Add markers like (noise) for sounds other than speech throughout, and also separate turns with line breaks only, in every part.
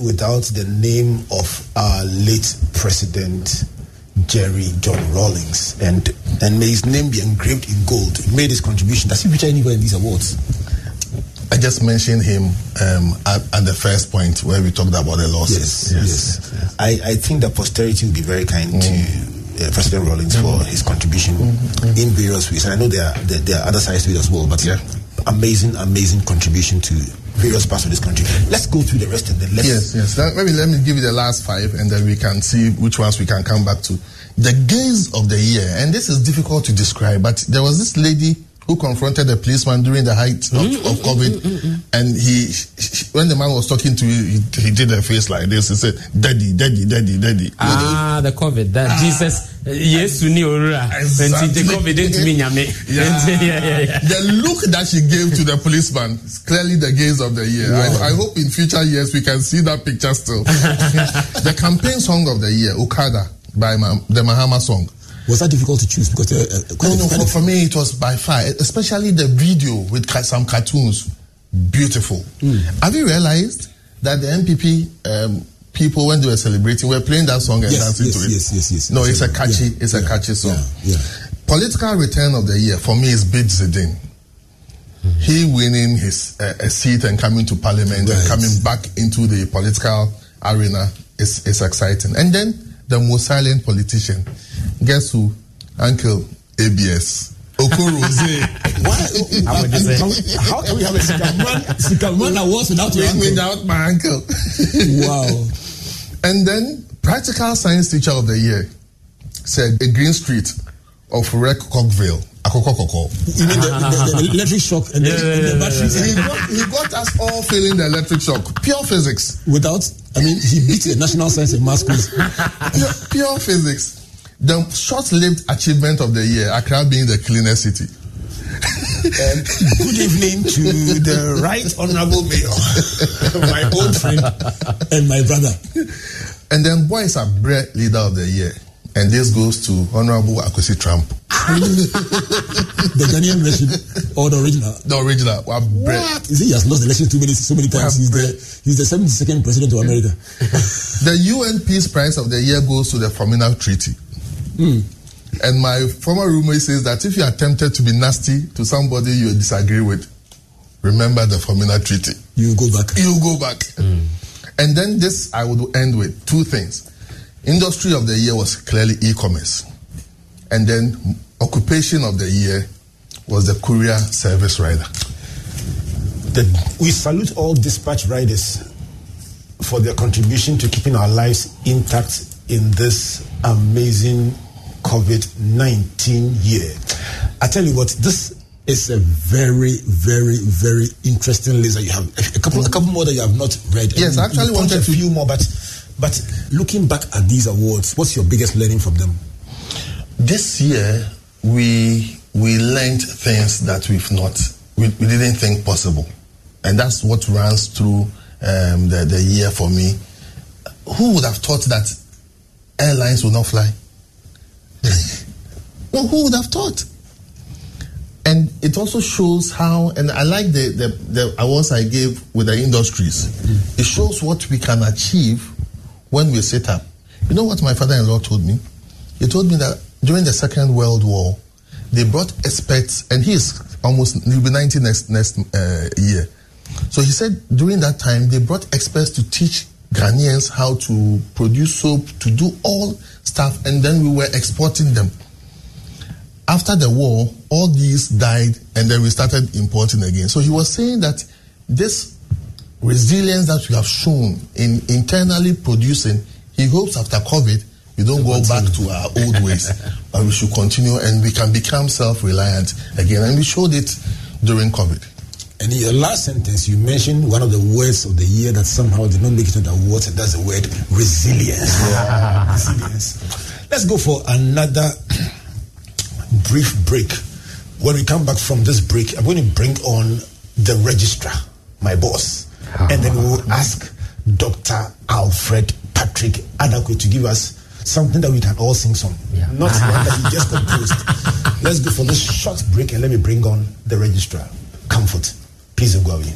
Without the name of our late president, Jerry John Rawlings, and and may his name be engraved in gold. He made his contribution. Does he feature anywhere in these awards?
I just mentioned him um, at, at, the first point where we talked about the losses.
Yes, yes. yes. I, I think that posterity will be very kind mm. to uh, President Rawlings mm. for his contribution mm-hmm. in various ways. And I know there are, there, there are other sides to it as well, but yeah. amazing, amazing contribution to various parts of this country. Let's go through the rest and then let's.
Yes, yes. maybe let me give you the last five and then we can see which ones we can come back to. The gaze of the year, and this is difficult to describe, but there was this lady who confronted the policeman during the height of, mm, of COVID, mm, mm, and he, when the man was talking to you, he, he, did a face like this. He said, "Daddy, daddy, daddy, daddy."
Ah, the COVID. That ah, Jesus, yes, ni ora. Exactly. The COVID didn't mean (laughs) (laughs)
yeah, yeah, yeah. The look that she gave to the policeman is clearly the gaze of the year. Wow. I, I, hope in future years we can see that picture still. (laughs) the campaign song of the year, Okada, by Ma- the Mahama song.
Was that difficult to choose? Because uh,
uh no, no. For, for, me, it was by far, especially the video with some cartoons, beautiful. Mm. Have you realized that the NPP um, people, when they were celebrating, were playing that song and
yes,
dancing
yes,
to it?
Yes, yes, yes.
No, it's a catchy, yeah, it's yeah, a catchy song. Yeah, Political return of the year for me is Bid Zidane. Mm-hmm. He winning his uh, a seat and coming to parliament right. and coming back into the political arena is, is exciting. And then the most silent politician Guess who? Uncle ABS. Okorose. (laughs)
Why? How can we have a Sikaman, Sikaman awards without your uncle?
Without my uncle. (laughs)
wow.
And then, practical science teacher of the year said a green street of Rec Cockville. Akoko
You mean the, the, the, electric shock and, yeah, the, yeah, the batteries?
He got, he got us all feeling the electric shock. Pure physics.
Without, I mean, he beat the national science and math quiz.
pure, pure physics. The short-lived achievement of the year, Accra being the cleanest city.
um, good evening to the right honorable mayor, (laughs) my old friend and my brother.
And then boys are bread leader of the year. And this goes to Honorable Akwesi Trump. (laughs)
the Ghanaian version or the original?
The original. What?
You see, he has lost the election too many, so many times. He's the, he's the 72nd president of America. (laughs)
the UN Peace Prize of the year goes to the Formiga Treaty. Mm. And my former roommate says that if you are tempted to be nasty to somebody you disagree with, remember the Formiga Treaty.
You go back.
You go back. Mm. And then this, I would end with two things. Industry of the year was clearly e-commerce. And then occupation of the year was the courier service rider.
The, we salute all dispatch riders for their contribution to keeping our lives intact in this amazing COVID 19 year. I tell you what, this is a very, very, very interesting list that you have. A couple, a couple more that you have not read.
Yes, I actually wanted
a few more, but but looking back at these awards, what's your biggest learning from them?
This year, we we learned things that we've not we, we didn't think possible, and that's what runs through um, the the year for me. Who would have thought that airlines will not fly. (laughs) well, who would have thought? And it also shows how, and I like the, the, the awards I gave with the industries. Mm. It shows what we can achieve when we set up. You know what my father in law told me? He told me that during the Second World War, they brought experts, and he's almost, he'll be 90 next, next uh, year. So he said during that time, they brought experts to teach Ghanaians how to produce soap, to do all stuff, and then we were exporting them. After the war, all these died, and then we started importing again. So he was saying that this resilience that we have shown in internally producing, he hopes after COVID, we don't go back to our old ways, but we should continue and we can become self reliant again. And we showed it during COVID.
And in your last sentence, you mentioned one of the words of the year that somehow did not make it on the awards, and that's the word resilience. (laughs) resilience. Let's go for another (clears throat) brief break. When we come back from this break, I'm going to bring on the registrar, my boss, and then we will ask Dr. Alfred Patrick Adakwe to give us something that we can all sing some, yeah. not one that he just (laughs) composed. Let's go for this short break and let me bring on the registrar. Comfort. Please go away.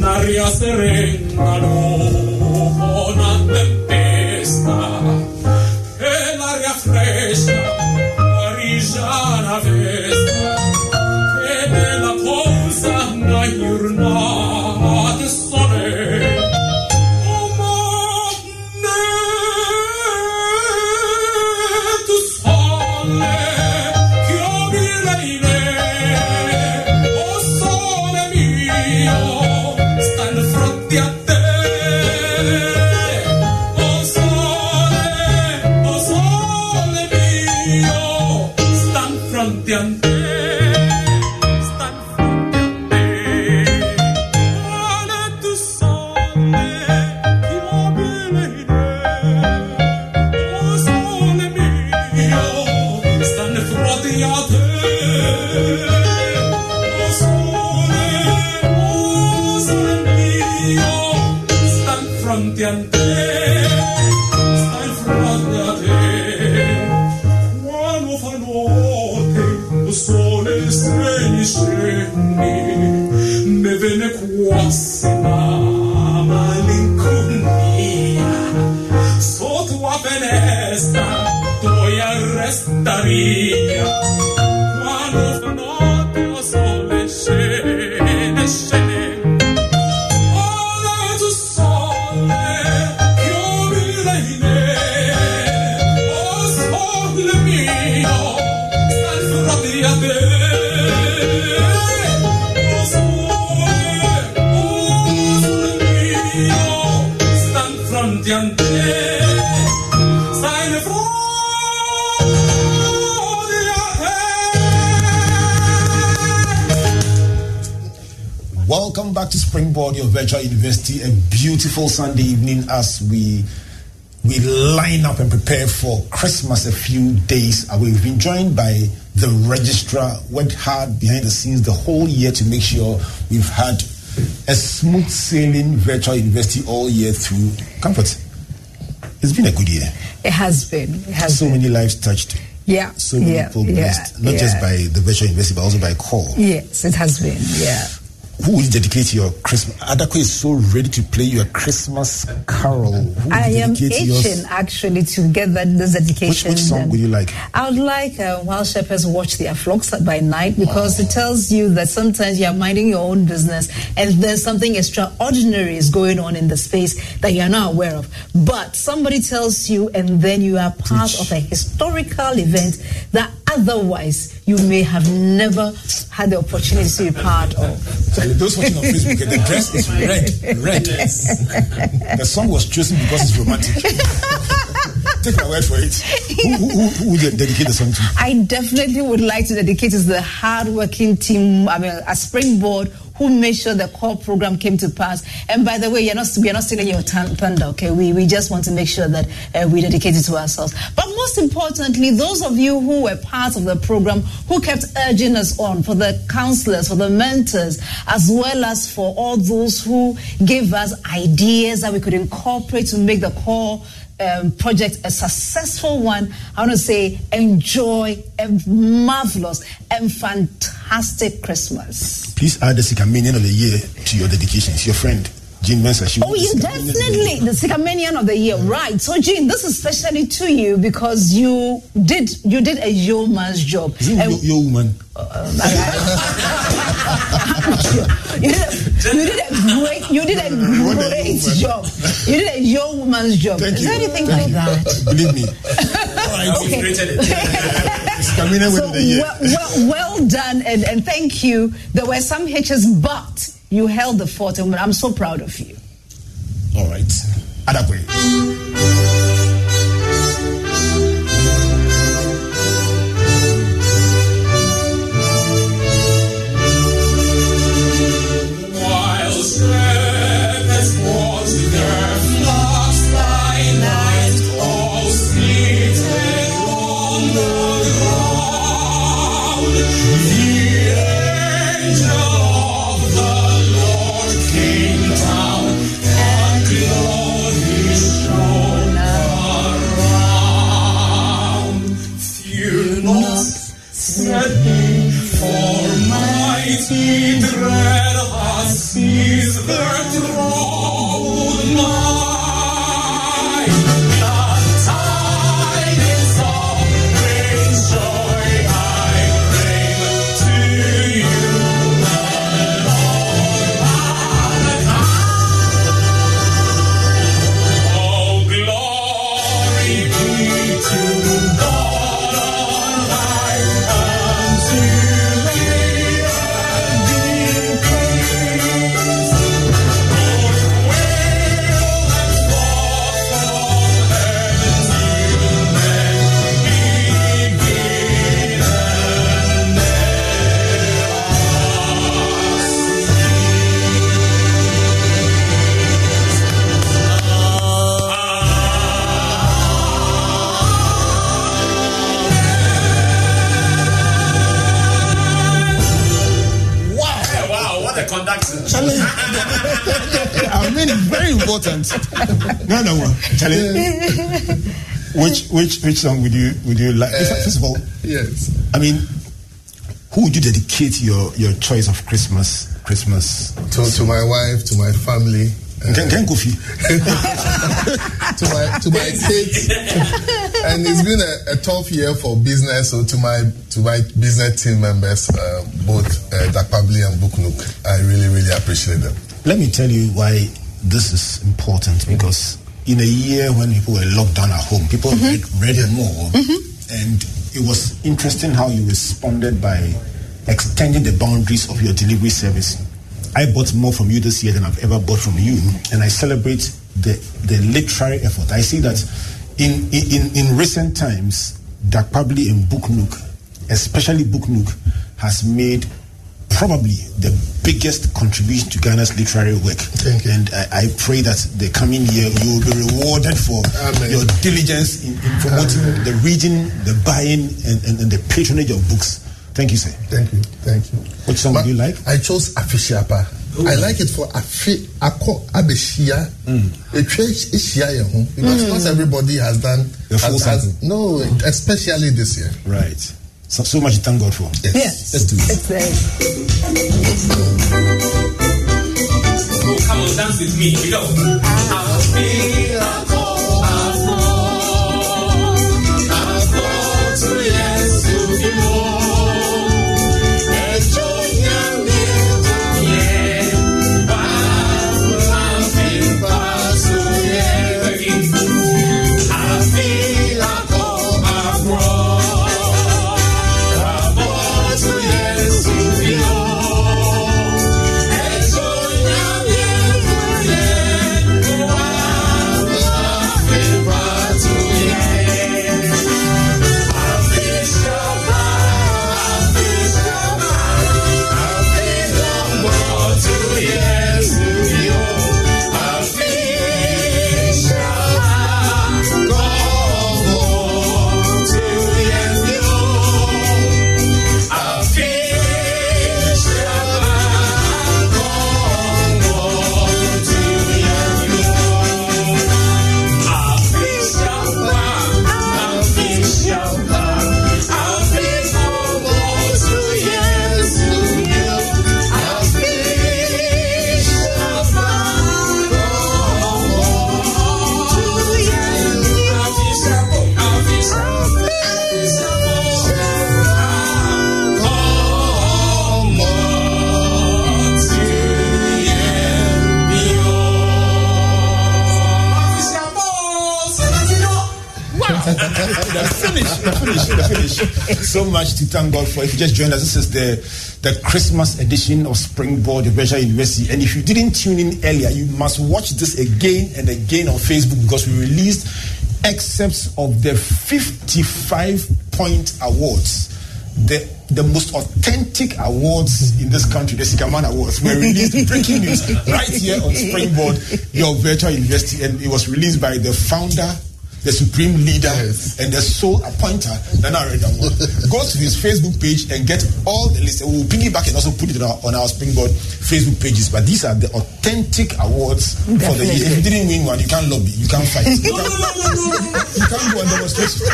Naria serena no una tempesta e l'aria fresca beautiful Sunday evening as we we line up and prepare for Christmas a few days away. We've been joined by the registrar, worked hard behind the scenes the whole year to make sure we've had a smooth sailing virtual university all year through. Comfort. It's been a good year.
It has been. It has
so
been.
many lives touched.
Yeah.
So many
yeah,
people blessed. Yeah, not yeah. just by the virtual university, but also by call.
Yes, it has been. Yeah
who will dedicate your Christmas? Adakwe is so ready to play your Christmas carol. Who
I am itching yours? actually to get that this dedication.
Which, which song would you like?
I would like uh, While Shepherds Watch Their Flocks by Night because it tells you that sometimes you are minding your own business and there's something extraordinary is going on in the space that you are not aware of. But somebody tells you and then you are part Teach. of a historical event that otherwise you may have never had the opportunity to be part of.
So those watching on Facebook, the dress is red, red. the song was chosen because it's romantic. Take my word for it. Who, who, who, would dedicate the song to?
I definitely would like to dedicate it to the hardworking team, I mean, a springboard who made sure the core program came to pass. And by the way, you're not, we are not stealing your thunder, okay? We, we just want to make sure that uh, we dedicate it to ourselves. But most importantly, those of you who were part of the program, who kept urging us on, for the counselors, for the mentors, as well as for all those who gave us ideas that we could incorporate to make the core um, project a successful one, I want to say enjoy a marvelous and fantastic Christmas.
Please add the Sikamanian of the year to your dedications. Your friend. Jean Mensa. She
oh, you definitely the Sikamanian of the year, right? So, Jean, this is especially to you because you did you did a yeoman's job.
Is it your, your woman? Uh, (laughs)
you, did a, you did a great you did a (laughs) great job. You did a young woman's job.
Thank
is
you.
there anything
Thank
like
you.
that?
Believe me. (laughs) Okay.
so, well, well, well done and, and thank you. There were some hitches, but you held the fort, and I'm so proud of you.
All right. Adakwe.
I mean, very important. no, no, one. Which which which song would you would you like? Uh, First of all, uh,
yes.
I mean, who would you dedicate your your choice of Christmas Christmas
to? To my wife, to my family,
can, can Kofi.
to my to my kids, and it's been a, a, tough year for business. So to my to my business team members, uh, both uh, Dakpabli and Buknook, I really really appreciate them.
Let me tell you why this is important because in a year when people were locked down at home, people mm-hmm. read, read more, mm-hmm. and it was interesting how you responded by extending the boundaries of your delivery service. I bought more from you this year than I've ever bought from you, and I celebrate the the literary effort. I see that in in in recent times, Dakpabli and Buknook, especially Buknook, has made probably the biggest contribution to Ghana's literary work. And I, I, pray that the coming year you will be rewarded for Amen. your diligence in, in promoting Amen. the reading, the buying, and, and, and, the patronage of books. Thank you, sir.
Thank you. Thank you.
Which song do you like?
I chose Afishiapa. I like it for Afi Ako Abeshia. Because mm. not everybody has done
the full has, has,
No, especially this year.
Right. So, so much thank God for.
Yes. yes.
Let's do it. It's there.
Oh, come on, dance with me. We go.
Much to thank God for. If you just joined us, this is the the Christmas edition of Springboard the Virtual University. And if you didn't tune in earlier, you must watch this again and again on Facebook because we released excerpts of the 55 point awards. The the most authentic awards in this country, the Sikaman Awards, were released (laughs) breaking news right here on Springboard, your virtual university, and it was released by the founder the supreme leader yes. and the sole appointer, Nana Awere Damoah. Go to his Facebook page and get all the list. We'll piggyback and also put it on our, on our Springboard Facebook pages. But these are the authentic awards Definitely. for the year. If you didn't win one, you can't lobby, you can't fight. (laughs) You can't, you can't do a demonstration.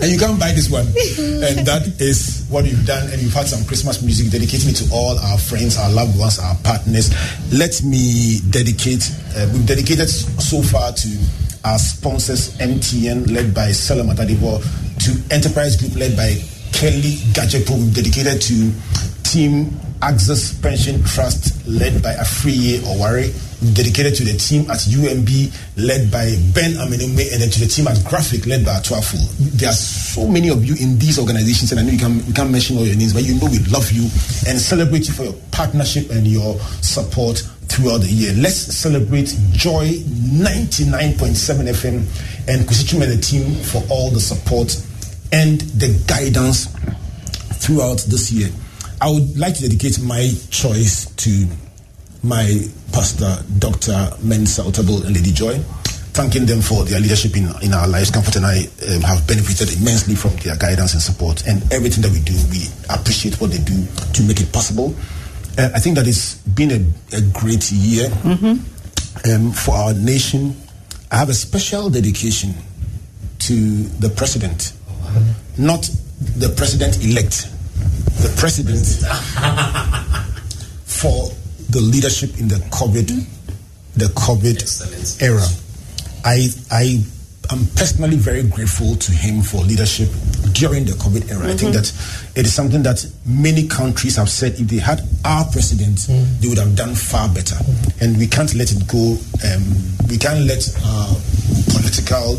and you can't buy this one. And that is what you've done. And you've had some Christmas music dedicating it to all our friends, our loved ones, our partners. Let me dedicate, uh, we've dedicated so far to our sponsors MTN, led by Selorm Adadevoh, to Enterprise Group, led by Keli Gadzekpo, dedicated to Team Access Pension Trust, led by Afriye Oware, dedicated to the team at UMB, led by Ben Amenume, and then to the team at Graphic, led by Ato Afful. There are so many of you in these organizations, and I know you, can, you can't mention all your names, but you know we love you and celebrate you for your partnership and your support throughout the year. Let's celebrate Joy 99.7 FM and Kwesi Twum and the team for all the support and the guidance throughout this year. I would like to dedicate my choice to my pastor, Dr. Mensa Otabil and Lady Joy, thanking them for their leadership in, in our lives. Comfort and I um, have benefited immensely from their guidance and support, and everything that we do, we appreciate what they do to make it possible. Uh, I think that it's been a, a great year. Mm-hmm. um, for our nation, I have a special dedication to the president, not the president elect, the president (laughs) for the leadership in the COVID, the COVID
Excellent.
era. I I am personally very grateful to him for leadership during the COVID era. I think that it is something that many countries have said if they had our president, they would have done far better. And we can't let it go. Um, we can't let uh, political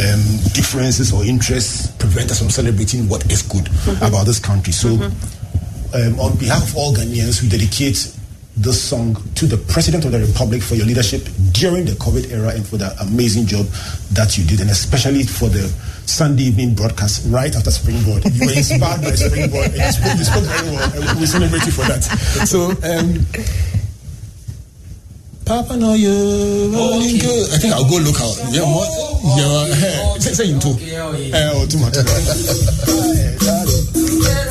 um, differences or interests prevent us from celebrating what is good about this country. So um, on behalf of all Ghanaians, we dedicate this song to the President of the Republic for your leadership during the COVID era and for the amazing job that you did, and especially for the Sunday evening broadcast right after Springboard. You were inspired by Springboard, and you spoke, you spoke very well, and we celebrate you for that. So, um, Papa no you good. I think I'll go look out. Yeah, more, yeah, (laughs) say, say in two.
okay, yeah.
Eh, oh, too much. (laughs)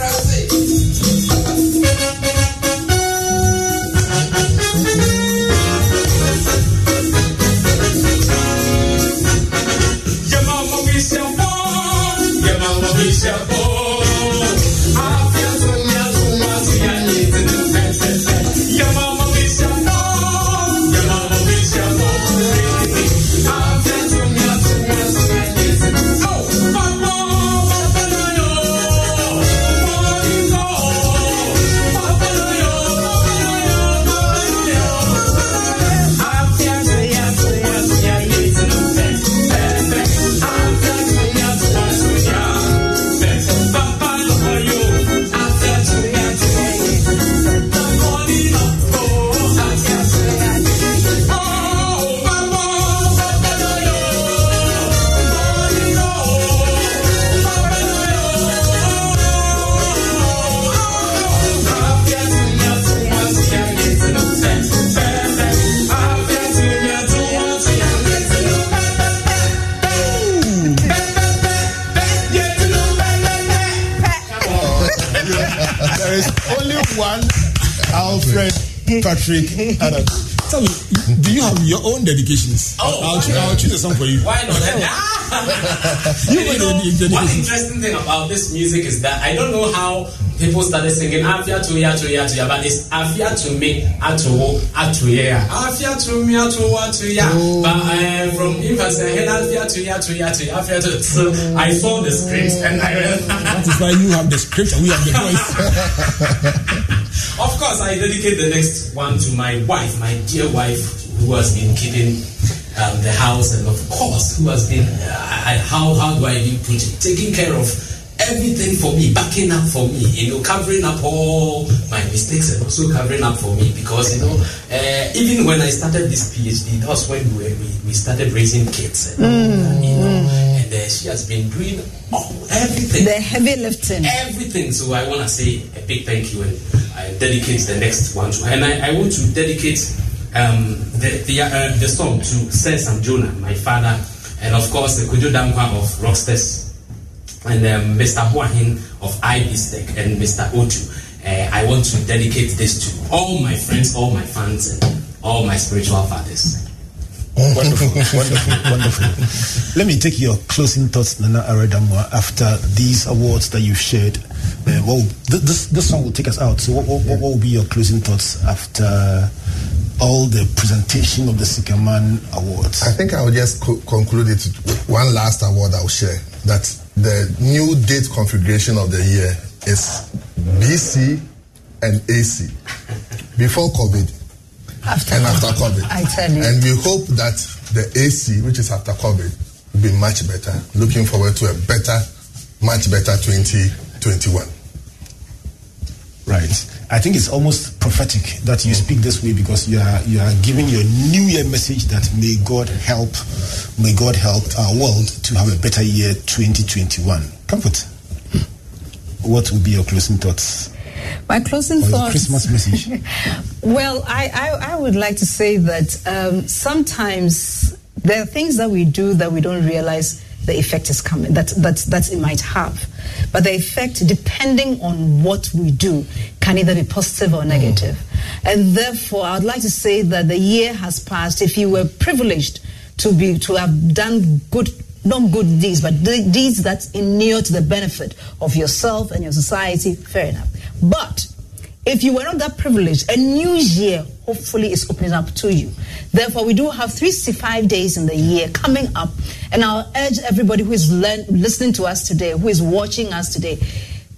Patrick (laughs) Adam. Tell me, do you have your own dedications?
Oh,
I'll, choo-
why not?
I'll choose a song for you.
Why not? (laughs) Ah! (laughs)
You
know, one interesting thing about this music is that I don't know how people started singing Afia to ya to ya to ya, but it's Afia to me, Atuwo, Atuye. Afia to me, Atuwo, to ya. But uh, from infancy, Afia to ya to ya to ya, Afia to So I saw the script and I (laughs)
That is why you have the script and we have the voice. (laughs)
Of course, I dedicate the next one to my wife, my dear wife, who has been keeping um, the house, and of course, who has been uh, I- how how do I even put it, taking care of everything for me, backing up for me, you know, covering up all my mistakes and also covering up for me because you know, uh, even when I started this PhD, that was when we, we, we started raising kids, and, that, you know, and uh, she has been doing all, everything
The heavy lifting.
everything. So I want to say a big thank you and I dedicate the next one to her. And I, I want to dedicate um, the the, uh, the song to Sir Sam Jonah, my father, and of course the Kujo Dankwa of Rocksters, and um, Mr. Huahin of IBSTEC and Mr. Otu. Uh, I want to dedicate this to all my friends, all my fans, and all my spiritual fathers.
wonderful, (laughs) wonderful, wonderful. Let me take your closing thoughts, Nana Awere Damoah, after these awards that you've shared. Uh, well, th- this this song will take us out. So, what, what, what will be your closing thoughts after all the presentation of the Sikaman Awards?
I think I will just co- conclude it with one last award I'll share. That the new date configuration of the year is BC and AC. Before COVID
After
and after COVID.
I tell you.
And we hope that the AC, which is after COVID, will be much better. Looking forward to a better, much better 2021.
Right. I think it's almost prophetic that you speak this way because you are you are giving your New Year message that may God help, may God help our world to have a better year 2021. Comfort. What would be your closing thoughts
My closing thoughts.
Christmas message? (laughs)
Well, I, I, I would like to say that um, sometimes there are things that we do that we don't realize the effect is coming that that that it might have. But the effect, depending on what we do, can either be positive or negative. Mm. And therefore, I would like to say that the year has passed. If you were privileged to be to have done good not good deeds, but de- deeds that inure to the benefit of yourself and your society, fair enough. But if you were not that privileged, a new year hopefully is opening up to you. Therefore, we do have 365 days in the year coming up, and I'll urge everybody who is learn, listening to us today, who is watching us today,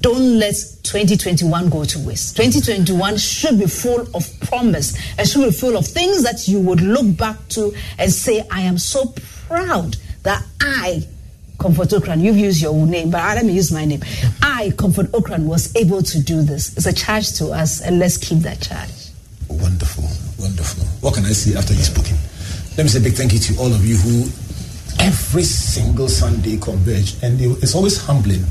don't let 2021 go to waste. 2021 should be full of promise and should be full of things that you would look back to and say, I am so proud that I, Comfort Ocran, you've used your name, but let me use my name. I, Comfort Ocran, was able to do this. It's a charge to us, and let's keep that charge.
Wonderful, wonderful. What can I say after you've spoken? Let me say a big thank you to all of you who every single Sunday converge. And it's always humbling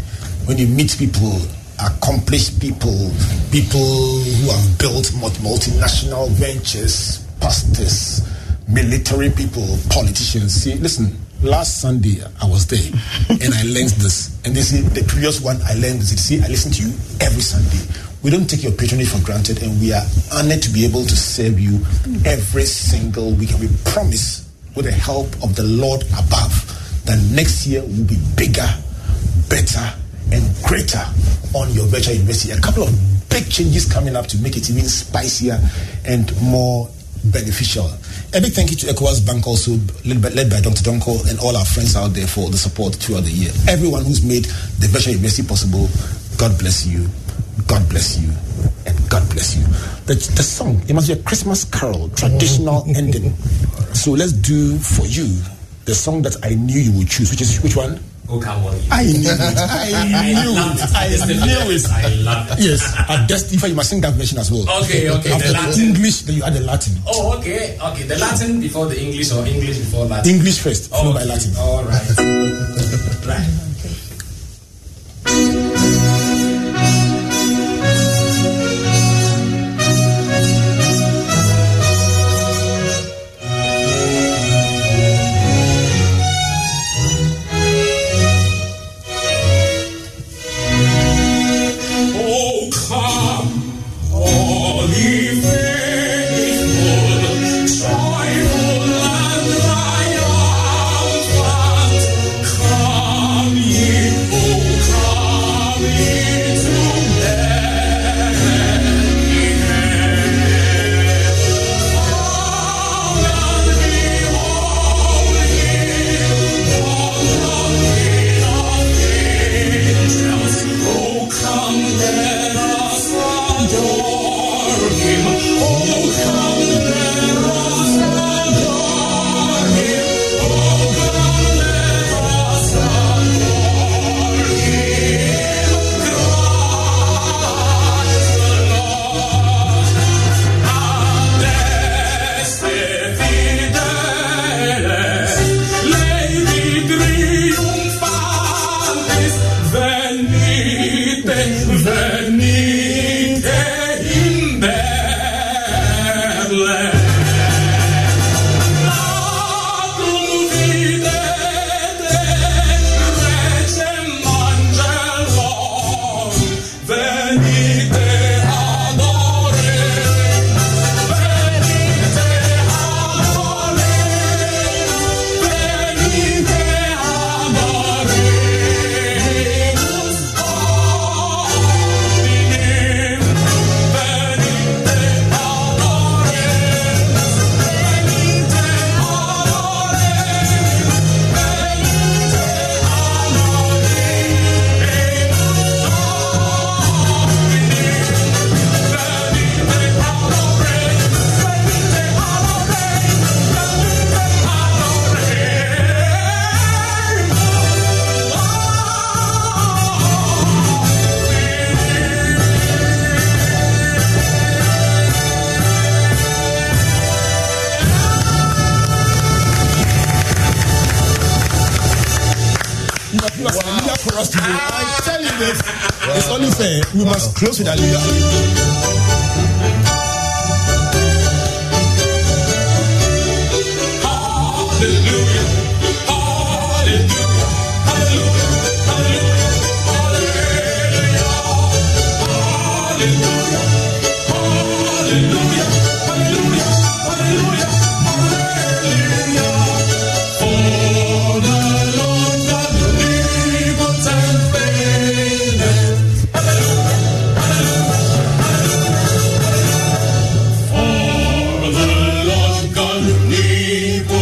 when you meet people, accomplished people, people who have built multi- multinational ventures, pastors, military people, politicians. See, listen, last Sunday I was there (laughs) and I learned this. And they see the previous one I learned this. See, I listen to you every Sunday. We don't take your patronage for granted and we are honored to be able to serve you every single week. And we promise, with the help of the Lord above, that next year will be bigger, better, and greater on your virtual university. A couple of big changes coming up to make it even spicier and more beneficial. A big thank you to ECOWAS Bank, also led by, led by Dr. Donko and all our friends out there for the support throughout the year. Everyone who's made the virtual university possible, God bless you, God bless you, and God bless you. The, the song, it must be a Christmas carol, traditional (laughs) ending. So let's do for you the song that I knew you would choose, which is which one? I knew it. I knew it. I knew it.
I.
Yes, at just in fact, you must sing that version as well.
Okay, okay,
After
the Latin.
English, then you add the Latin.
Oh, okay, okay. The Latin before the English or English before Latin?
English first, followed
Oh,
by Latin.
All right. (laughs) right.
Close with hallelujah.
people.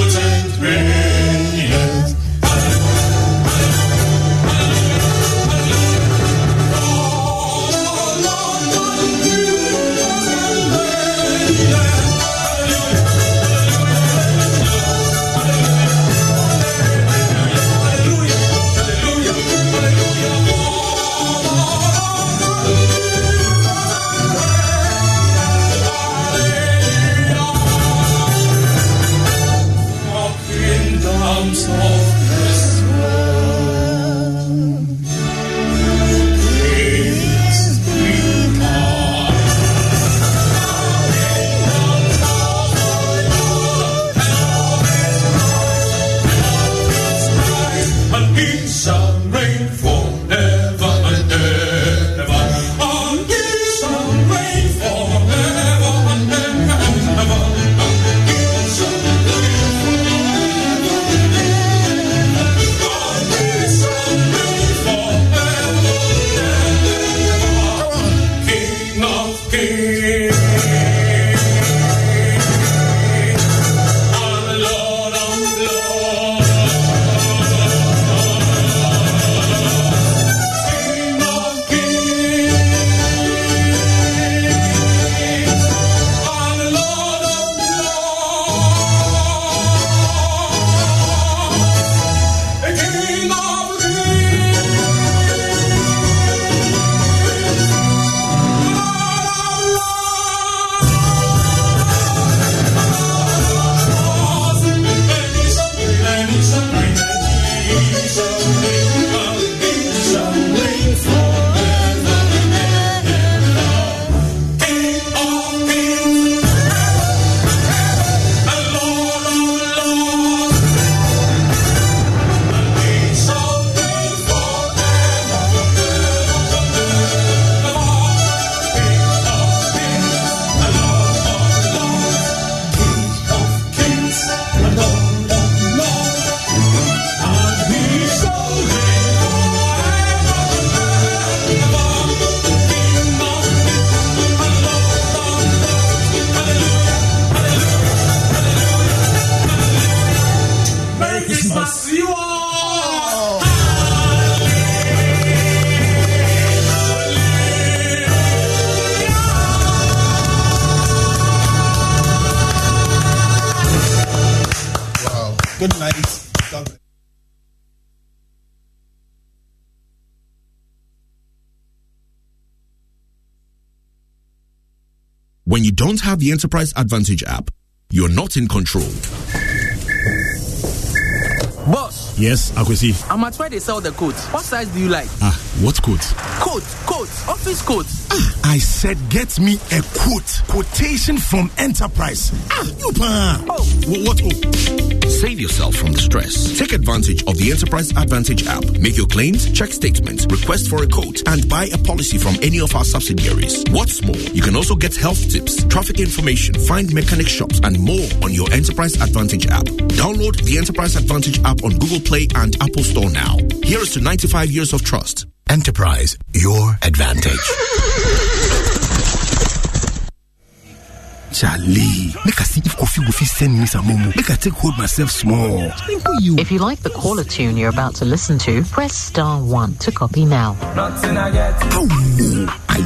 The Enterprise Advantage app, you're not in control.
Boss,
Yes, Akwesi.
I'm at where they sell the coats. What size do you like?
Ah, what quote?
Coat, coats, office coats.
I said get me a quote. Quotation from Enterprise. Ah, you pa.
Oh.
Wh- What? Oh. Save yourself from the stress. Take advantage of the Enterprise Advantage app. Make your claims, check statements, request for a quote, and buy a policy from any of our subsidiaries. What's more, you can also get health tips, traffic information, find mechanic shops, and more on your Enterprise Advantage app. Download the Enterprise Advantage app on Google Play and Apple Store now. Here is to 95 years of trust.
Enterprise, your advantage.
Charlie, make I see if Kofi Gofi send me some momo. Make I take hold myself small. You?
If you like the caller tune you're about to listen to, press star 1 to copy now.
How I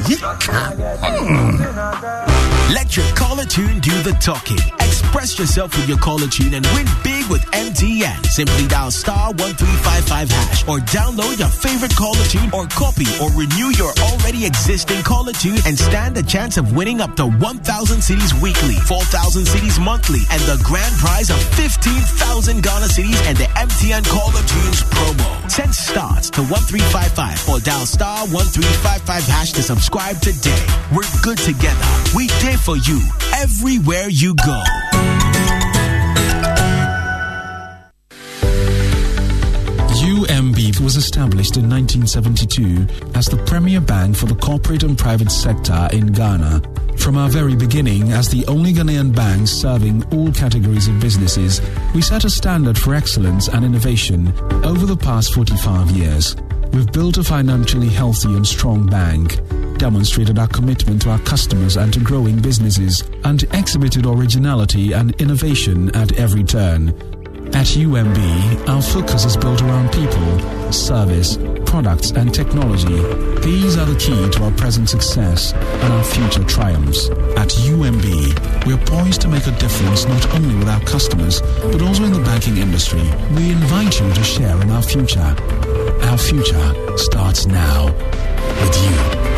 oh,
Let your caller tune do the talking. Express yourself with your caller tune and win big with MTN. Simply dial star 1355 hash or download your favorite caller tune or copy or renew your already existing caller tune and stand a chance of winning up to 1,000 cedis weekly, 4,000 cedis monthly, and the grand prize of 15,000 Ghana cedis and the MTN caller tunes promo. Send stars to 1355 or dial star 1355 hash to subscribe today. We're good together. We there for you everywhere you go.
UMB was established in 1972 as the premier bank for the corporate and private sector in Ghana. From our very beginning, as the only Ghanaian bank serving all categories of businesses, we set a standard for excellence and innovation over the past 45 years. We've built a financially healthy and strong bank, demonstrated our commitment to our customers and to growing businesses, and exhibited originality and innovation at every turn. At UMB, our focus is built around people, service, products, and technology. These are the key to our present success and our future triumphs. At UMB, we are poised to make a difference not only with our customers, but also in the banking industry. We invite you to share in our future. Our future starts now with you.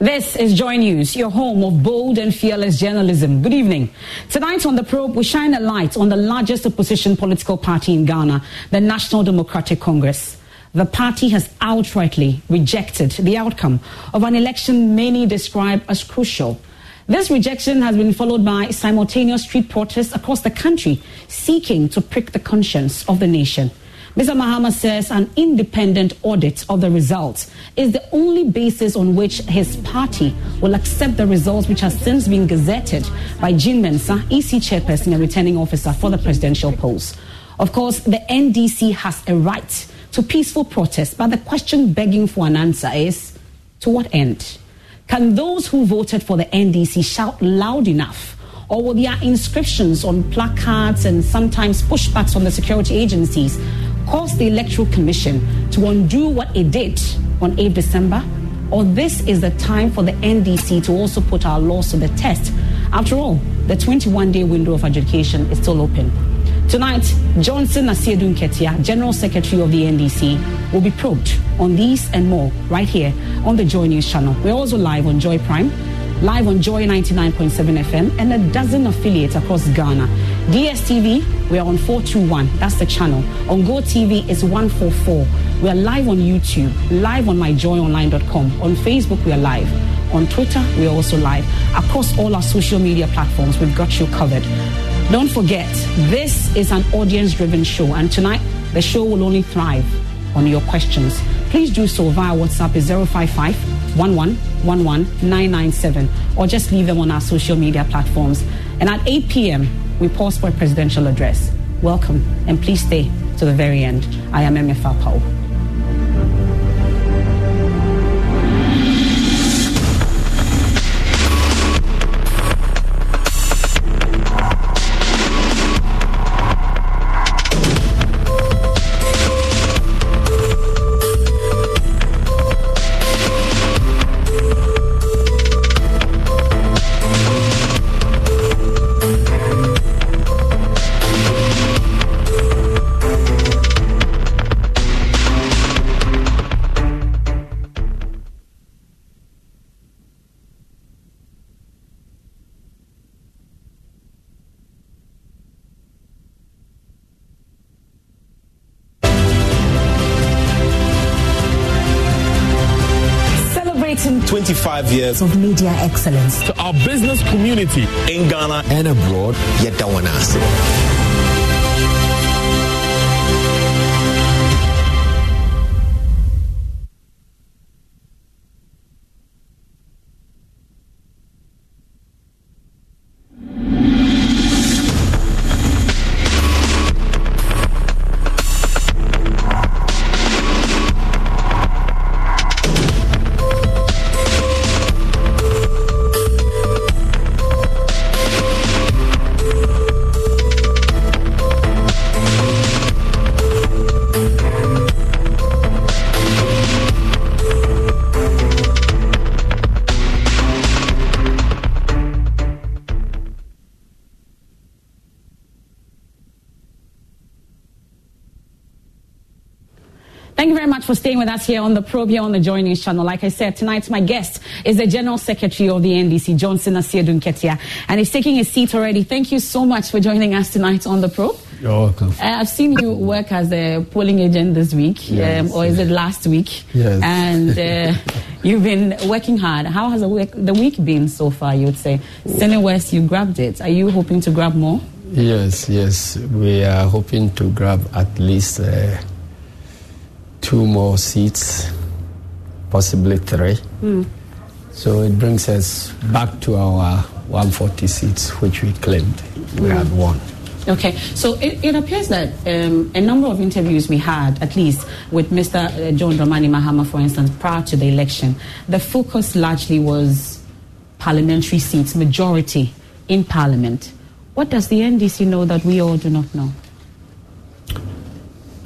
This is Joy News, your home of bold and fearless journalism. Good evening. Tonight on The Probe, we shine a light on the largest opposition political party in Ghana, the National Democratic Congress. The party has outrightly rejected the outcome of an election many describe as crucial. This rejection has been followed by simultaneous street protests across the country seeking to prick the conscience of the nation. Mr. Mahama says an independent audit of the results is the only basis on which his party will accept the results which has since been gazetted by Jean Mensa, EC chairperson and returning officer for the presidential post. Of course, the NDC has a right to peaceful protest, but the question begging for an answer is to what end? Can those who voted for the NDC shout loud enough? Or will their inscriptions on placards and sometimes pushbacks from the security agencies caused the Electoral Commission to undo what it did on 8 December? Or this is the time for the NDC to also put our laws to the test? After all, the 21 day window of adjudication is still open. Tonight, Johnson Asiedu Nketia, General Secretary of the NDC, will be probed on these and more right here on the Joy News channel. We're also live on Joy Prime, live on Joy 99.7 FM, and a dozen affiliates across Ghana. DSTV, we're on 421, that's the channel. On Go TV, it's 144. We're live on YouTube, live on myjoyonline.com. On Facebook, we are live. On Twitter, we are also live. Across all our social media platforms, we've got you covered. Don't forget, this is an audience driven show, and tonight the show will only thrive on your questions. Please do so via WhatsApp is 055 997 or just leave them on our social media platforms. And at 8 p.m., we pause for a presidential address. Welcome, and please stay to the very end. I am Emefa Apawu.
25 years
of media excellence.
To our business community in Ghana
and abroad, yet that one
for staying with us here on the probe here on the Joining channel. Like I said, tonight my guest is the General Secretary of the NDC, Johnson Asiedu and he's taking his seat already. Thank you so much for joining us tonight on the probe.
You're welcome. Uh,
I've seen you work as a polling agent this week, yes. um, or is it last week?
Yes.
And uh, (laughs) you've been working hard. How has the week, the week been so far, you would say? Sene West, you grabbed it. Are you hoping to grab more?
Yes, yes. We are hoping to grab at least uh, two more seats, possibly three. Mm. So it brings us back to our 140 seats, which we claimed we mm. had won.
Okay, so it, it appears that um, a number of interviews we had, at least with Mr. Uh, John Dramani Mahama, for instance, prior to the election, the focus largely was parliamentary seats, majority in parliament. What does the NDC know that we all do not know?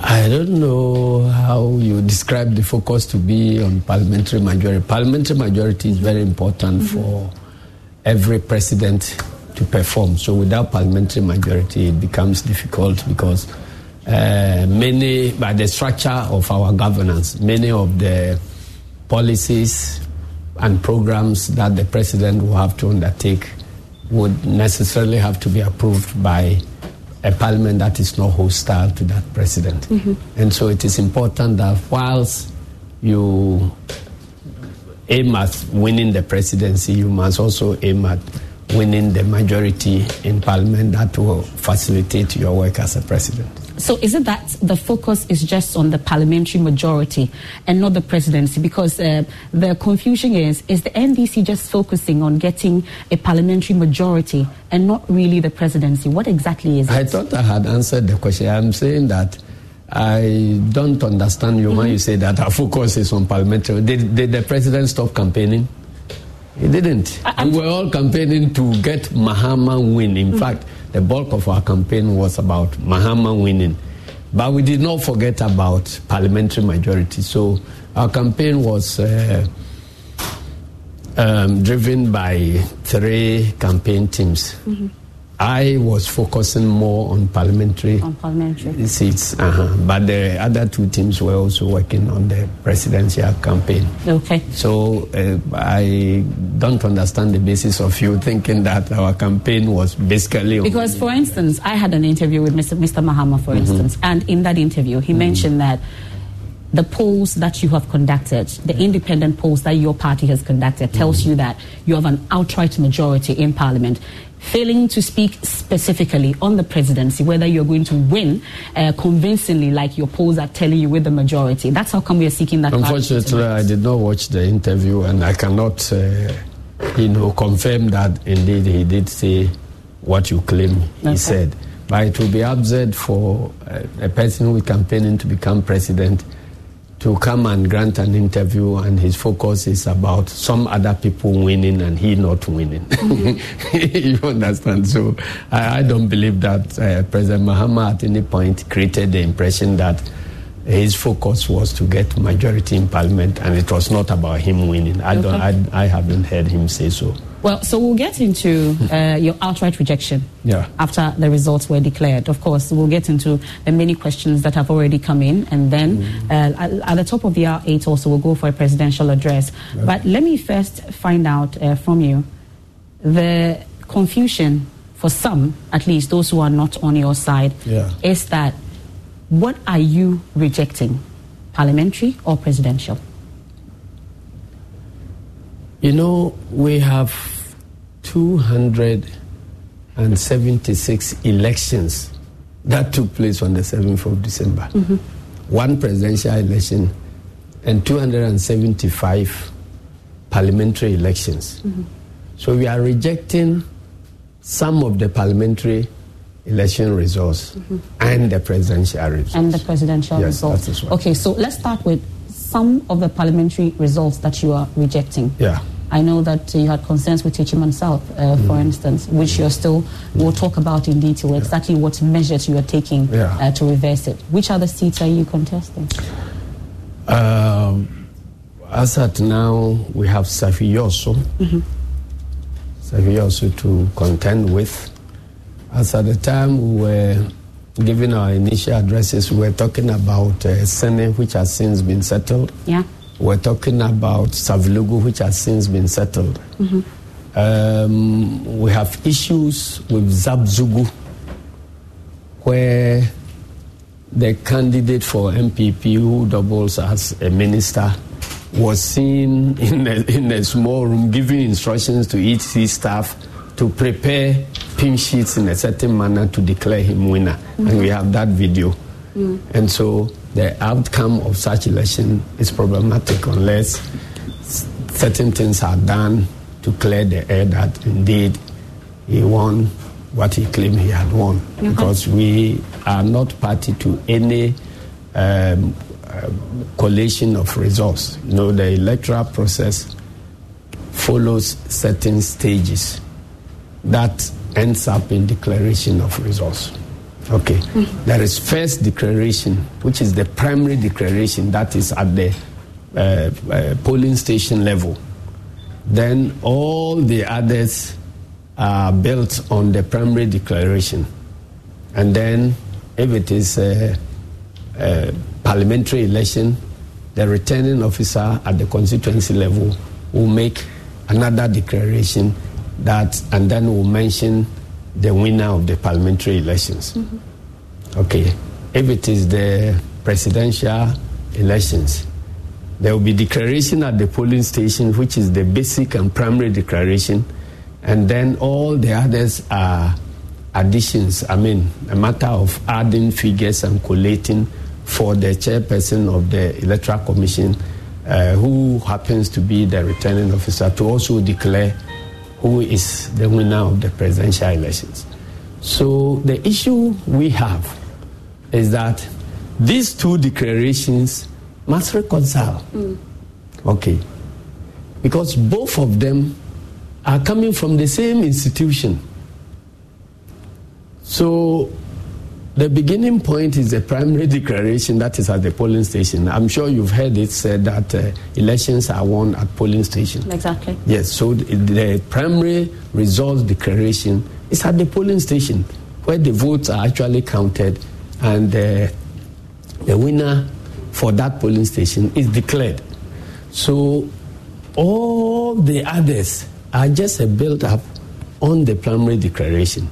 I don't know how you describe the focus to be on parliamentary majority. Parliamentary majority is very important mm-hmm. for every president to perform. So without parliamentary majority, it becomes difficult because uh, many, by the structure of our governance, many of the policies and programs that the president will have to undertake would necessarily have to be approved by a parliament that is not hostile to that president. Mm-hmm. And so it is important that whilst you aim at winning the presidency, you must also aim at winning the majority in parliament that will facilitate your work as a president.
So is it that the focus is just on the parliamentary majority and not the presidency? Because uh, the confusion is, is the NDC just focusing on getting a parliamentary majority and not really the presidency? What exactly is it?
I thought I had answered the question. I'm saying that I don't understand you mm-hmm. when you say that our focus is on parliamentary. Did, did the president stop campaigning? He didn't. I, we were all campaigning to get Mahama win. In mm-hmm. fact, the bulk of our campaign was about Mahama winning. But we did not forget about parliamentary majority. So our campaign was uh, um, driven by three campaign teams. Mm-hmm. I was focusing more on parliamentary,
on parliamentary.
seats, uh-huh. but the other two teams were also working on the presidential campaign.
Okay.
So uh, I don't understand the basis of you thinking that our campaign was basically
because, for instance, I had an interview with Mr. Mr. Mahama, for mm-hmm. instance, and in that interview, he mm-hmm. mentioned that the polls that you have conducted, the independent polls that your party has conducted, tells mm-hmm. you that you have an outright majority in parliament failing to speak specifically on the presidency, whether you're going to win uh, convincingly, like your polls are telling you with the majority. That's how come we are seeking that.
Unfortunately, I did not watch the interview, and I cannot, uh, you know, confirm that indeed he did say what you claim he okay. said. But it will be absurd for a person who is campaigning to become president to come and grant an interview and his focus is about some other people winning and he not winning. Mm-hmm. (laughs) you understand? So I, I don't believe that uh, President Mahama at any point created the impression that his focus was to get majority in parliament and it was not about him winning. I, don't, I, I haven't heard him say so.
Well, so we'll get into uh, your outright rejection
yeah.
after the results were declared. Of course, we'll get into the many questions that have already come in, and then mm. uh, at, the top of the hour eight, also we'll go for a presidential address. Okay. But let me first find out uh, from you the confusion for some, at least those who are not on your side,
yeah.
is that what are you rejecting, parliamentary or presidential?
You know, we have 276 elections that took place on the 7th of December.
Mhm.
One presidential election and 275 parliamentary elections.
Mhm.
So we are rejecting some of the parliamentary election results
Mhm.
and the presidential results.
and the presidential
Yes,
results.
right.
Okay, so let's start with some of the parliamentary results that you are rejecting.
Yeah.
I know that you had concerns with Techiman South, uh, for instance, which you're still, we'll talk about in detail exactly what measures you are taking
Yeah.
uh, to reverse it. Which other seats are you contesting?
Um, as at now, we have safi Safiyoso.
Mhm.
Safiyoso to contend with. As at the time we were giving our initial addresses, we were talking about uh, Sene, which has since been settled.
Yeah.
We're talking about Savilugu, which has since been settled.
Mhm.
Um, we have issues with Zabzugu, where the candidate for NPP who doubles as a minister was seen in a, in a small room giving instructions to each staff to prepare pink sheets in a certain manner to declare him winner. And we have that video. And so the outcome of such election is problematic unless certain things are done to clear the air that indeed he won what he claimed he had won.
Okay.
Because we are not party to any um, um, collation of results. You know, the electoral process follows certain stages that ends up in declaration of results. Okay. There is first declaration, which is the primary declaration that is at the uh, uh, polling station level. Then all the others are built on the primary declaration. And then, if it is a, a parliamentary election, the returning officer at the constituency level will make another declaration that, and then will mention the winner of the parliamentary elections. Okay. If it is the presidential elections, there will be declaration at the polling station, which is the basic and primary declaration, and then all the others are additions. I mean, a matter of adding figures and collating for the chairperson of the electoral commission, uh, who happens to be the returning officer, to also declare who is the winner of the presidential elections. So the issue we have is that these two declarations must reconcile. Mm. Okay. Because both of them are coming from the same institution. So the beginning point is the primary (laughs) declaration that is at the polling station. I'm sure you've heard it said that uh, elections are won at polling station.
Exactly.
Yes, so the, the primary results declaration is at the polling station where the votes are actually counted and uh, the winner for that polling station is declared. So all the others are just a build up on the primary declaration.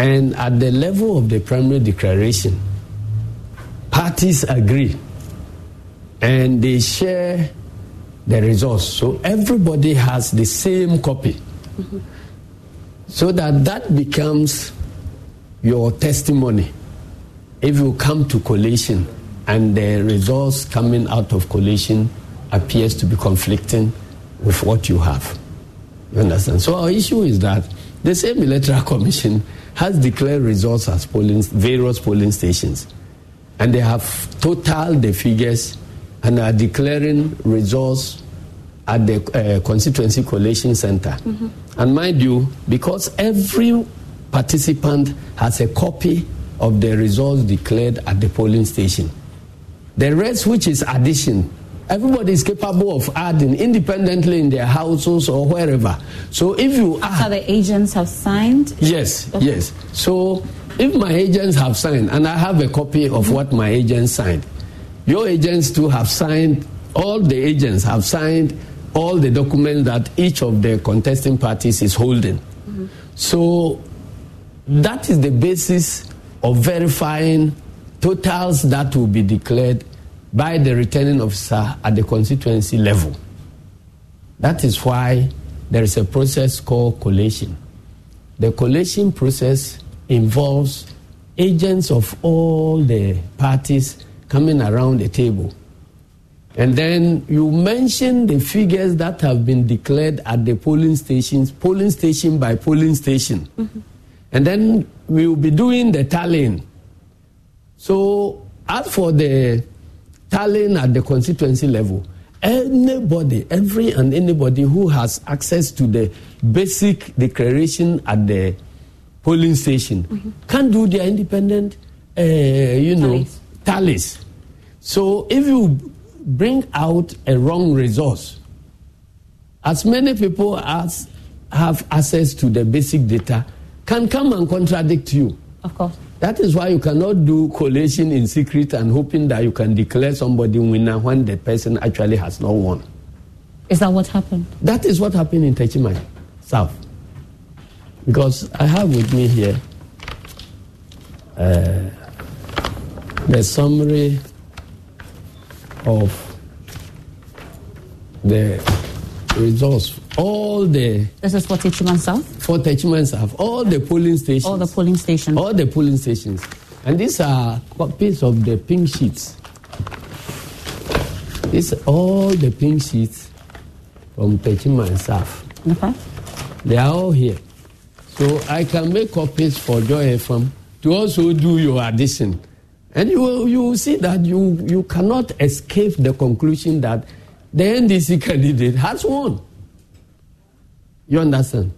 And at the level of the primary declaration, parties agree and they share the results. So everybody has the same copy. So that that becomes your testimony. If you come to collation and the results coming out of collation appears to be conflicting with what you have. You understand? So our issue is that the same electoral commission has declared results at polling, various polling stations, and they have totaled the figures and are declaring results at the uh, constituency collation center. And mind you, because every participant has a copy of the results declared at the polling station, the rest, which is addition, everybody is capable of adding independently in their households or wherever. So if you add,
After the agents have signed,
Yes, yes. So if my agents have signed, and I have a copy of what my agents signed, your agents too have signed, all the agents have signed all the documents that each of the contesting parties is holding. Mm-hmm. So that is the basis of verifying totals that will be declared by the returning officer at the constituency level. That is why there is a process called collation. The collation process involves agents of all the parties coming around the table. And then you mention the figures that have been declared at the polling stations, polling station by polling station. Mm-hmm. And then we will be doing the tallying. So, as for the tallying at the constituency level, anybody, every and anybody who has access to the basic declaration at the polling station can do their independent, uh, you know, tallies. So, if you bring out a wrong resource, as many people as have access to the basic data can come and contradict you.
Of course.
That is why you cannot do collation in secret and hoping that you can declare somebody winner when the person actually has not won.
Is that what happened?
That is what happened in Techiman South. Because I have with me here uh, the summary of the results. All the
This is for Techiman South?
for Techiman South, all the polling stations.
All the polling stations.
All the polling stations. And these are copies of the pink sheets. These are all the pink sheets from Techiman South.
Okay.
They are all here. So I can make copies for Joy FM to also do your addition. And you will, you will see that you, you cannot escape the conclusion that the NDC candidate has won. You understand?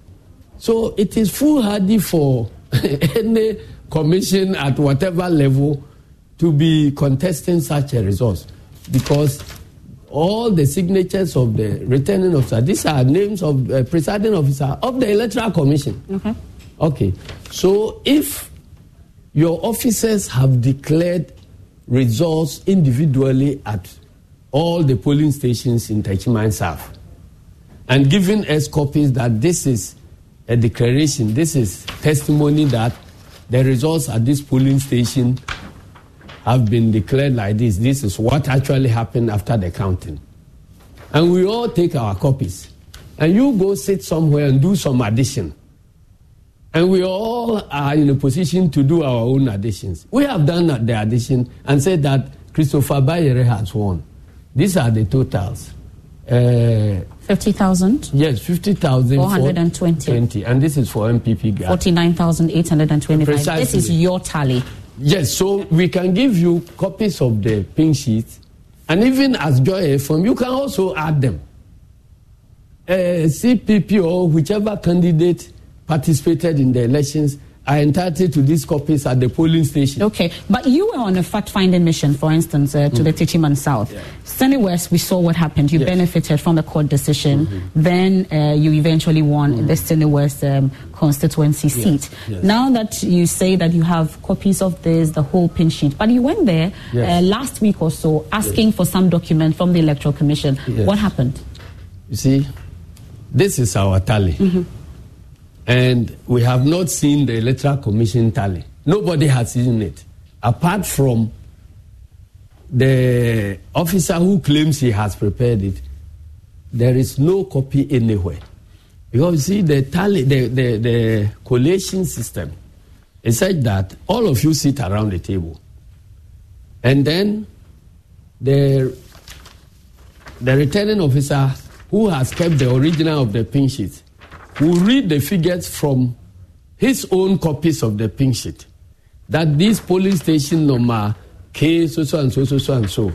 So it is foolhardy for (laughs) any commission at whatever level to be contesting such a resource because all the signatures of the returning officer, these are names of uh, presiding officer of the electoral commission.
Okay.
Okay. So if your officers have declared results individually at all the polling stations in Techiman South and given us copies that this is a declaration, this is testimony that the results at this polling station have been declared like this. This is what actually happened after the counting. And we all take our copies. And you go sit somewhere and do some addition. And we all are in a position to do our own additions. We have done the addition and said that Christopher Bayere has won. These are the totals. Uh,
50,000?
yes, 50,000.
420.
20, and this is for NPP Ghana.
49,825. This is your tally.
Yes, so we can give you copies of the pink sheets, and even as Joy FM, you can also add them. Uh, CPP or whichever candidate participated in the elections are entitled to these copies at the polling station.
Okay, but you were on a fact-finding mission, for instance, uh, to the Techiman South. Sene West, we saw what happened. You
Yes.
benefited from the court decision. Then uh, you eventually won the Sene West um, constituency seat.
yes.
Now that you say that you have copies of this, the whole pink sheet, but you went there
Yes.
uh, last week or so asking for some document from the Electoral Commission.
Yes.
What happened?
You see, this is our tally.
Mm-hmm.
And we have not seen the Electoral Commission tally. Nobody has seen it. Apart from the officer who claims he has prepared it, there is no copy anywhere. Because you see, the tally, the, the, the collation system is such that all of you sit around the table. And then the the returning officer who has kept the original of the pink sheet will read the figures from his own copies of the pink sheet. That this polling station number K so so and so so so and so.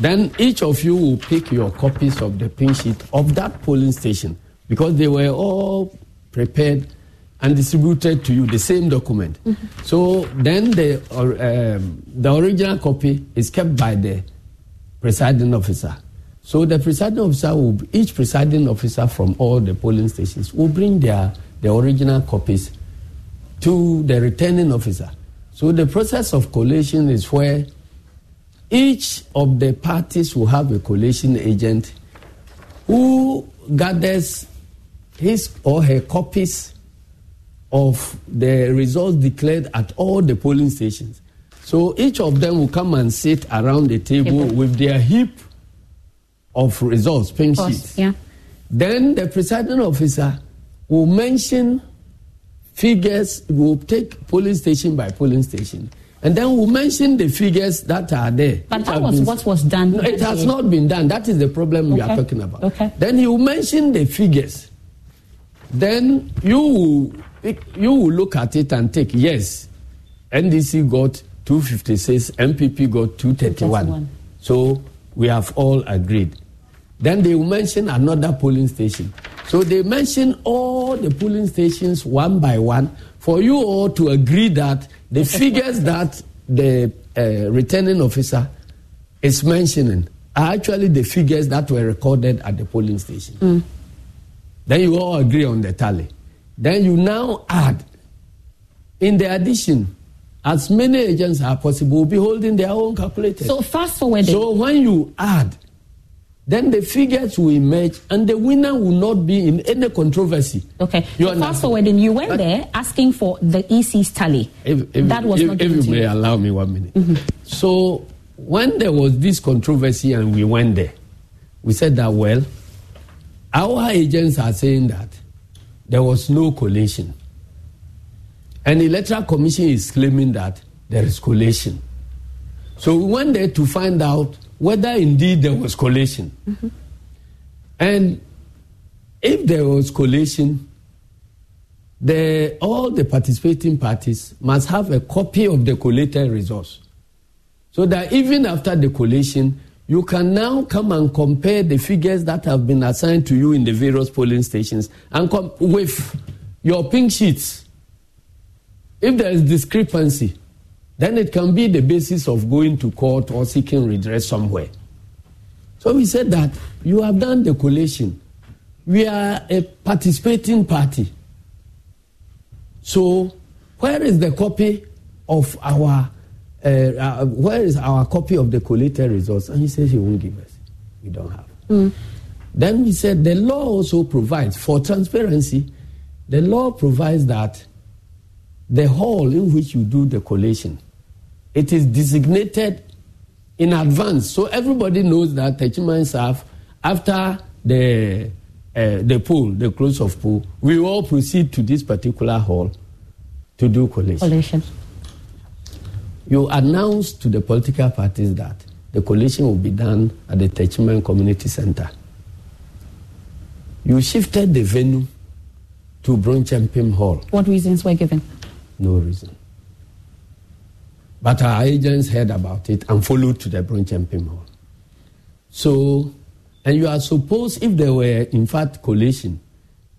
Then each of you will pick your copies of the pink sheet of that polling station because they were all prepared and distributed to you the same document. So then the or, um, the original copy is kept by the presiding officer. So the presiding officer will, each presiding officer from all the polling stations will bring their, the original copies to the returning officer. So the process of collation is where each of the parties will have a collation agent who gathers his or her copies of the results declared at all the polling stations. So each of them will come and sit around the table
Table.
with their heap of results, pink sheets.
yeah.
Then the presiding officer will mention figures, will take polling station by polling station, and then we'll mention the figures that are there.
But that was
been-
what was done.
No, it has not been done. That is the problem we are talking about.
Okay.
Then he will mention the figures. Then you will, you will look at it and take, yes, NDC got 256, NPP got 231.
231.
So we have all agreed. Then they will mention another polling station. So they mention all the polling stations one by one for you all to agree that the (laughs) figures that the uh, returning officer is mentioning are actually the figures that were recorded at the polling station. Then you all agree on the tally. Then you now add, in the addition, as many agents as possible will be holding their own calculators.
So fast forward.
So when you add, then the figures will emerge and the winner will not be in any controversy.
Okay.
You
so fast forwarding, you went there asking for the EC's tally.
If, if,
That was
if,
not
if you may allow me one minute. Mm-hmm. So when there was this controversy and we went there, we said that well, our agents are saying that there was no collation, and the electoral commission is claiming that there is collation. So we went there to find out whether indeed there was collation, mm-hmm. and if there was collation, the, all the participating parties must have a copy of the collated results. So that even after the collation, you can now come and compare the figures that have been assigned to you in the various polling stations and come with your pink sheets. If there is discrepancy, then it can be the basis of going to court or seeking redress somewhere. So we said that you have done the collation. We are a participating party. So, where is the copy of our, uh, uh, where is our copy of the collated results? And he says he won't give us. We don't have. Then we said the law also provides for transparency. The law provides that the hall in which you do the collation, it is designated in advance, so everybody knows that Techiman staff after the uh, the poll, the close of pool, we all proceed to this particular hall to do collation.
Collation.
You announce to the political parties that the collation will be done at the Techiman Community Center. You shifted the venue to Bronchampim Hall.
What reasons were given?
No reason. But our agents heard about it and followed to the Bronchampim Hall. So, and you are supposed, if there were in fact collation,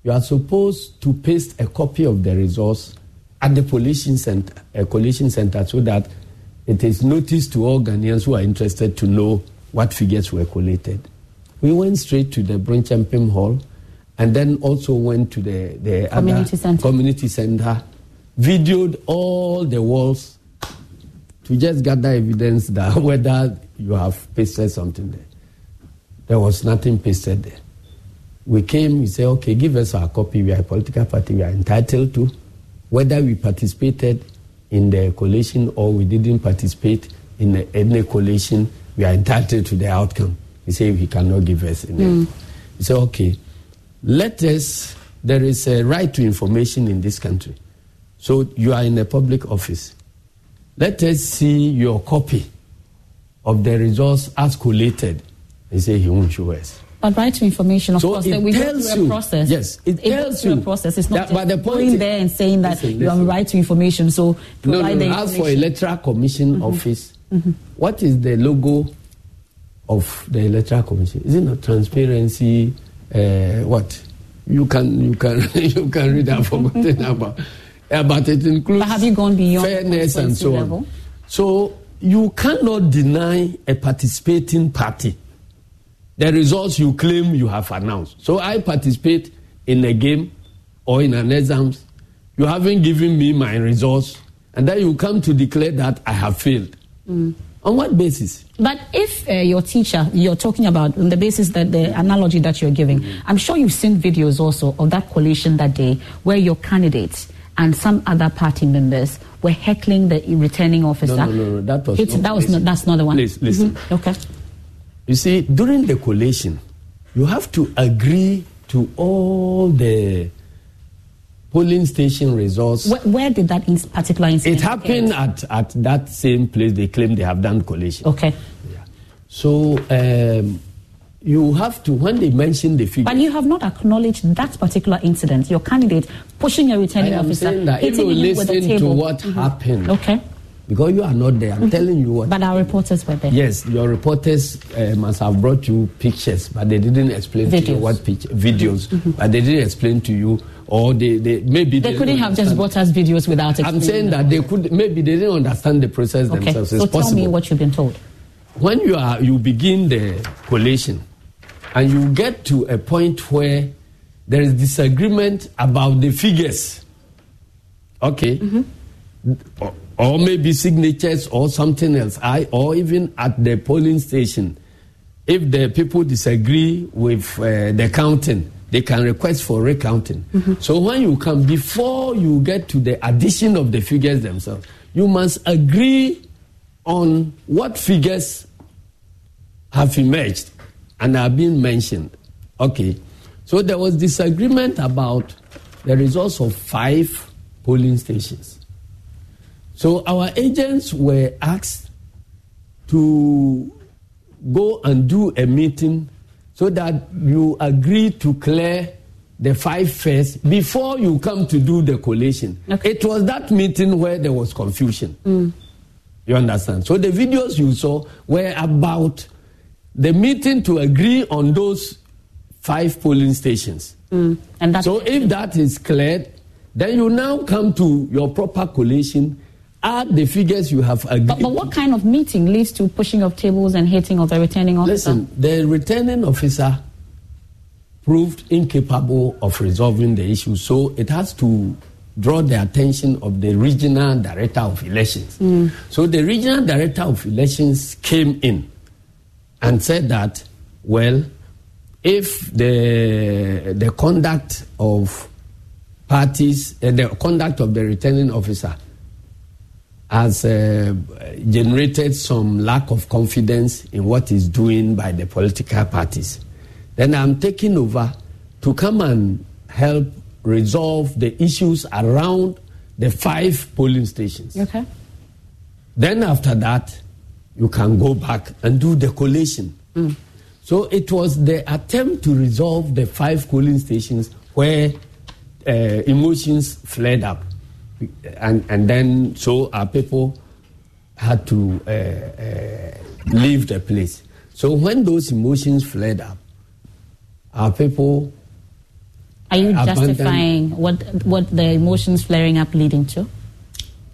you are supposed to paste a copy of the results at the collation center, a collation center so that it is noticed to all Ghanaians who are interested to know what figures were collated. We went straight to the Bronchampim Hall and then also went to the, the
Community center.
community center, videoed all the walls to just gather evidence that (laughs) whether you have pasted something there. There was nothing pasted there. We came, we said, okay, give us our copy. We are a political party, we are entitled to. Whether we participated in the coalition or we didn't participate in the, any coalition, we are entitled to the outcome. He said he cannot give us any.
Mm.
He said, okay, let us, there is a right to information in this country. So you are in a public office. Let us see your copy of the results as collated. He said he won't show us.
But right to information, of
So
course, that we go through a process.
yes, it
goes
tells
through
you
a process. It's not
that- but the point
going
is-
there and saying that
Listen,
you have
listen.
right to information. So
No, no,
provide the
no. As for electoral commission office,
Mhm.
what is the logo of the electoral commission? Is it not transparency? Uh, what you can you can (laughs) you can read. I've forgotten about. Uh, but it includes
But have you gone beyond
fairness and so
constituency
on. So you cannot deny a participating party the results you claim you have announced. So I participate in a game or in an exams. You haven't given me my results, and then you come to declare that I have failed.
Mm.
On what basis?
But if uh, your teacher, you're talking about on the basis that the analogy that you're giving, I'm sure you've seen videos also of that collation that day where your candidates and some other party members were heckling the returning officer.
No, no, no, no, that was
It's-
not-
that was not, that's not the one.
Please, listen.
Mhm. Okay.
You see, during the collation, you have to agree to all the polling station results.
Where, where did that in- particular incident
It happened at, at that same place they claim they have done collation.
Okay. Yeah.
So um, you have to, when they mention the figure,
But you have not acknowledged that particular incident. Your candidate pushing a returning
I am
officer,
saying that if you
him with a
listen to what
Mhm.
happened,
Okay.
because you are not there, I'm telling you what.
But our reporters were there.
Yes, your reporters uh, must have brought you pictures, but they didn't explain to you
Videos. Mm-hmm.
what picture, videos, but they didn't explain to you, or they, they maybe
They
they
couldn't have just brought us videos without
I'm saying that they could maybe they didn't understand the process
Okay.
themselves.
So tell
possible.
me what you've been told.
when you are you begin the collation and you get to a point where there is disagreement about the figures. Okay. Or, or maybe signatures or something else. I, or even at the polling station if the people disagree with uh, the counting they can request for recounting. So when you come before you get to the addition of the figures themselves you must agree on what figures have emerged and are being mentioned. Okay, so there was disagreement about the results of five polling stations. So our agents were asked to go and do a meeting so that you agree to clear the five first before you come to do the collation. It was that meeting where there was confusion. Mm. You understand? So the videos you saw were about the meeting to agree on those five polling stations.
And that's
so if that is cleared, then you now come to your proper collation, add the figures you have agreed.
But, but what kind of meeting leads to pushing of tables and hitting of the returning officer?
Listen, the returning officer proved incapable of resolving the issue, so it has to draw the attention of the regional director of elections.
Mm.
So the regional director of elections came in and said that, well, if the the conduct of parties, uh, the conduct of the returning officer has uh, generated some lack of confidence in what is doing by the political parties. Then I'm taking over to come and help resolve the issues around the five polling stations.
Okay.
Then after that, you can go back and do the collation. So it was the attempt to resolve the five polling stations where uh, emotions flared up. And, and then, so our people had to uh, uh, leave the place. So when those emotions flared up, our people
Are you justifying what what the emotions flaring up leading to?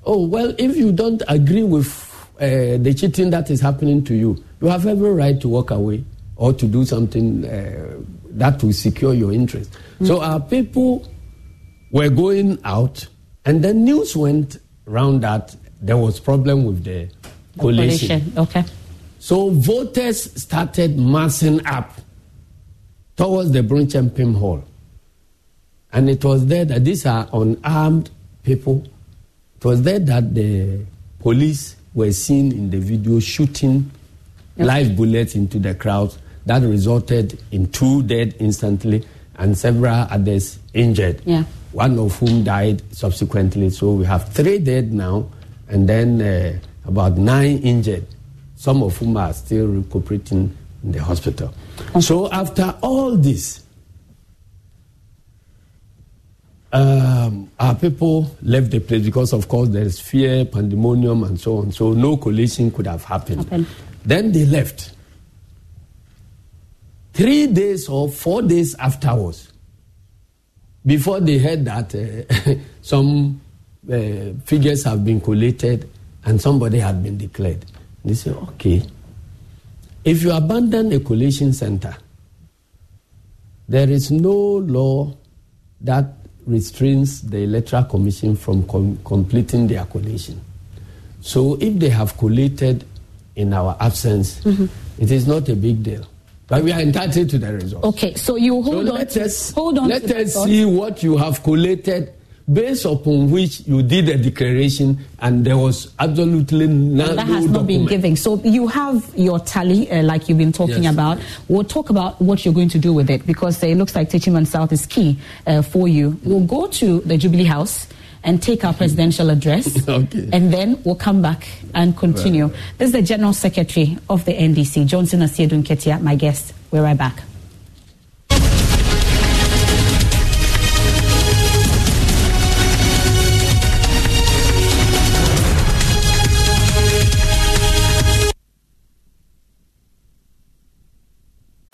Oh, well, if you don't agree with uh, the cheating that is happening to you, you have every right to walk away or to do something uh, that will secure your interest. So our people were going out, and then news went round that there was problem with the, coalition.
Coalition. Okay.
So voters started massing up towards the Brincham Hall. And it was there that these are unarmed people. It was there that the police were seen in the video shooting live bullets into the crowd. That resulted in two dead instantly and several others injured.
Yeah.
One of whom died subsequently. So we have three dead now and then uh, about nine injured, some of whom are still recuperating in the hospital. So after all this, um, our people left the place because, of course, there is fear, pandemonium, and so on. So no collation could have happened. Then they left. Three days or four days afterwards, before they heard that uh, (laughs) some uh, figures have been collated and somebody had been declared, they say, okay, if you abandon a collation center, there is no law that restrains the Electoral Commission from com- completing their collation. So if they have collated in our absence, mm-hmm. it is not a big deal. But we are entitled to the result.
Okay, so you hold
so
on.
let
to,
us,
hold on.
let us see what you have collated based upon which you did a declaration and there was absolutely.
And that has not been given. So you have your tally, uh, like you've been talking
Yes.
about. We'll talk about what you're going to do with it because it looks like Techiman South is key uh, for you. We'll go to the Jubilee House and take our (laughs) presidential address,
Okay.
and then we'll come back and continue. This is the General Secretary of the NDC, Johnson Asiedu Nketia, my guest. We're right back.